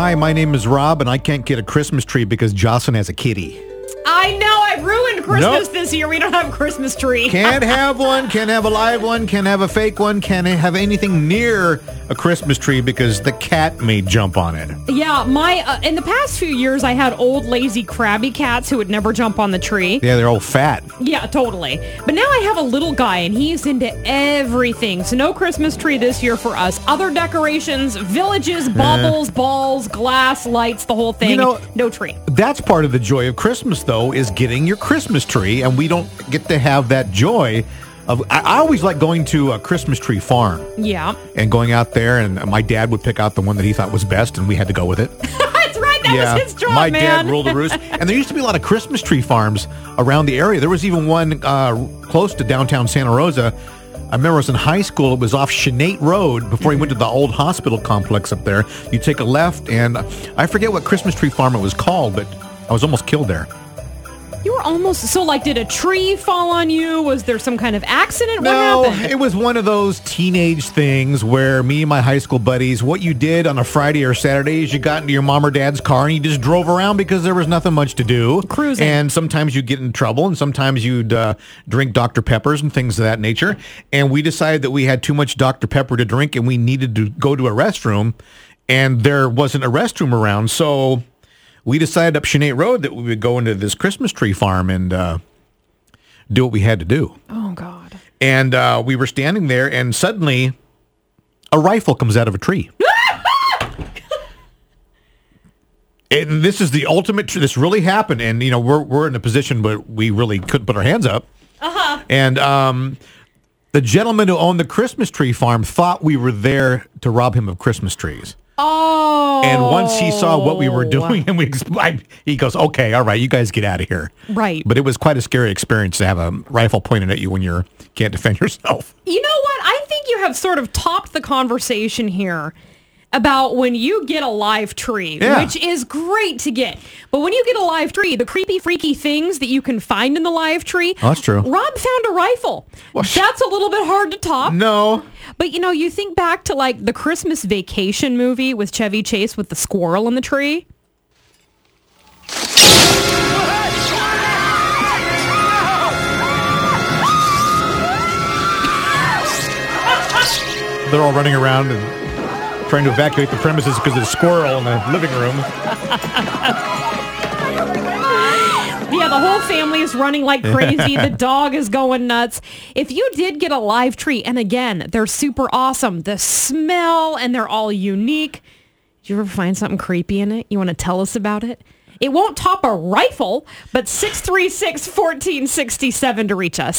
Hi, my name is Rob, and I can't get a Christmas tree because Jocelyn has a kitty. I know ruined Christmas Nope. this year. We don't have a Christmas tree. Can't have one, can't have a live one, can't have a fake one, can't have anything near a Christmas tree because the cat may jump on it. Yeah, my uh, in the past few years, I had old lazy crabby cats who would never jump on the tree. Yeah, they're all fat. Yeah, totally. But now I have a little guy, and he's into everything. So no Christmas tree this year for us. Other decorations, villages, baubles, balls, glass, lights, the whole thing. You know- no tree. That's part of the joy of Christmas, though, is getting your Christmas tree, and we don't get to have that joy of. I, I always like going to a Christmas tree farm Yeah, and going out there, and my dad would pick out the one that he thought was best, and we had to go with it. that's right. That was his job, my man. dad ruled the roost. And there used to be a lot of Christmas tree farms around the area. There was even one uh, close to downtown Santa Rosa. I remember I was in high school. It was off Chanate Road before you went to the old hospital complex up there. You take a left, and I forget what Christmas tree farm it was called, but I was almost killed there. You were almost so like. Did a tree fall on you? Was there some kind of accident? No, what happened? it was one of those teenage things where me and my high school buddies, what you did on a Friday or Saturday is you got into your mom or dad's car and you just drove around because there was nothing much to do. Cruising. And sometimes you'd get in trouble and sometimes you'd uh, drink Dr. Peppers and things of that nature. And we decided that we had too much Dr. Pepper to drink and we needed to go to a restroom and there wasn't a restroom around. So we decided up Chanate Road that we would go into this Christmas tree farm and uh, do what we had to do. oh God. And uh, we were standing there, and suddenly a rifle comes out of a tree. and this is the ultimate. Tr- this really happened, and you know we're we're in a position where we really couldn't put our hands up. Uh-huh. And um, the gentleman who owned the Christmas tree farm thought we were there to rob him of Christmas trees. Oh. And once he saw what we were oh. doing, and we I- he goes, "Okay, all right, you guys get out of here." Right. But it was quite a scary experience to have a rifle pointed at you when you can't defend yourself. You know what? I think you have sort of topped the conversation here about when you get a live tree, Yeah. which is great to get. But when you get a live tree, the creepy, freaky things that you can find in the live tree. Oh, that's true. Rob found a rifle. Well, sh- That's a little bit hard to top. No. But you know, you think back to like the Christmas Vacation movie with Chevy Chase with the squirrel in the tree. They're all running around and trying to evacuate the premises because there's a squirrel in the living room. Yeah, the whole family is running like crazy. the dog is going nuts. If you did get a live tree, and again, they're super awesome. The smell and they're all unique. Did you ever find something creepy in it? You want to tell us about it? It won't top a rifle, but 636 1467 to reach us.